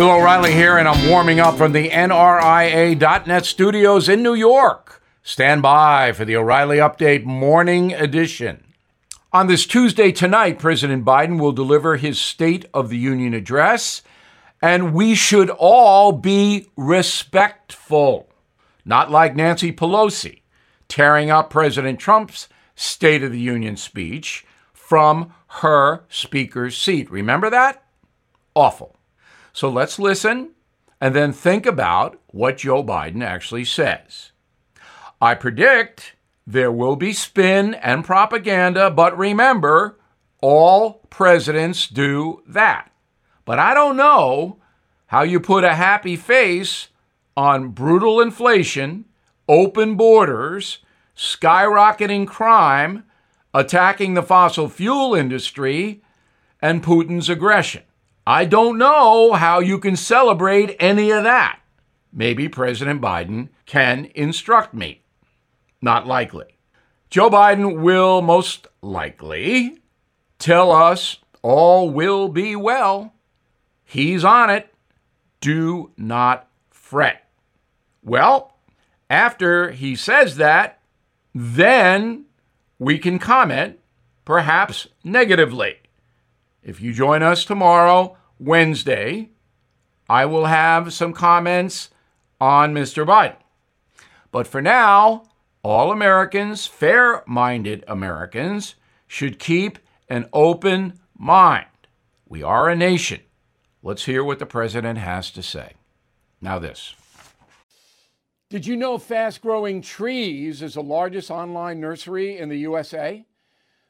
Bill O'Reilly here, and I'm warming up from the NRIA.net studios in New York. Stand by for the O'Reilly Update Morning Edition. On this Tuesday tonight, President Biden will deliver his State of the Union address, and we should all be respectful, not like Nancy Pelosi tearing up President Trump's State of the Union speech from her speaker's seat. Remember that? Awful. So let's listen and then think about what Joe Biden actually says. I predict there will be spin and propaganda, but remember, all presidents do that. But I don't know how you put a happy face on brutal inflation, open borders, skyrocketing crime, attacking the fossil fuel industry, and Putin's aggression. I don't know how you can celebrate any of that. Maybe President Biden can instruct me. Not likely. Joe Biden will most likely tell us all will be well. He's on it. Do not fret. Well, after he says that, then we can comment, perhaps negatively. If you join us tomorrow, Wednesday, I will have some comments on Mr. Biden. But for now, all Americans, fair minded Americans, should keep an open mind. We are a nation. Let's hear what the president has to say. Now, this. Did you know Fast Growing Trees is the largest online nursery in the USA?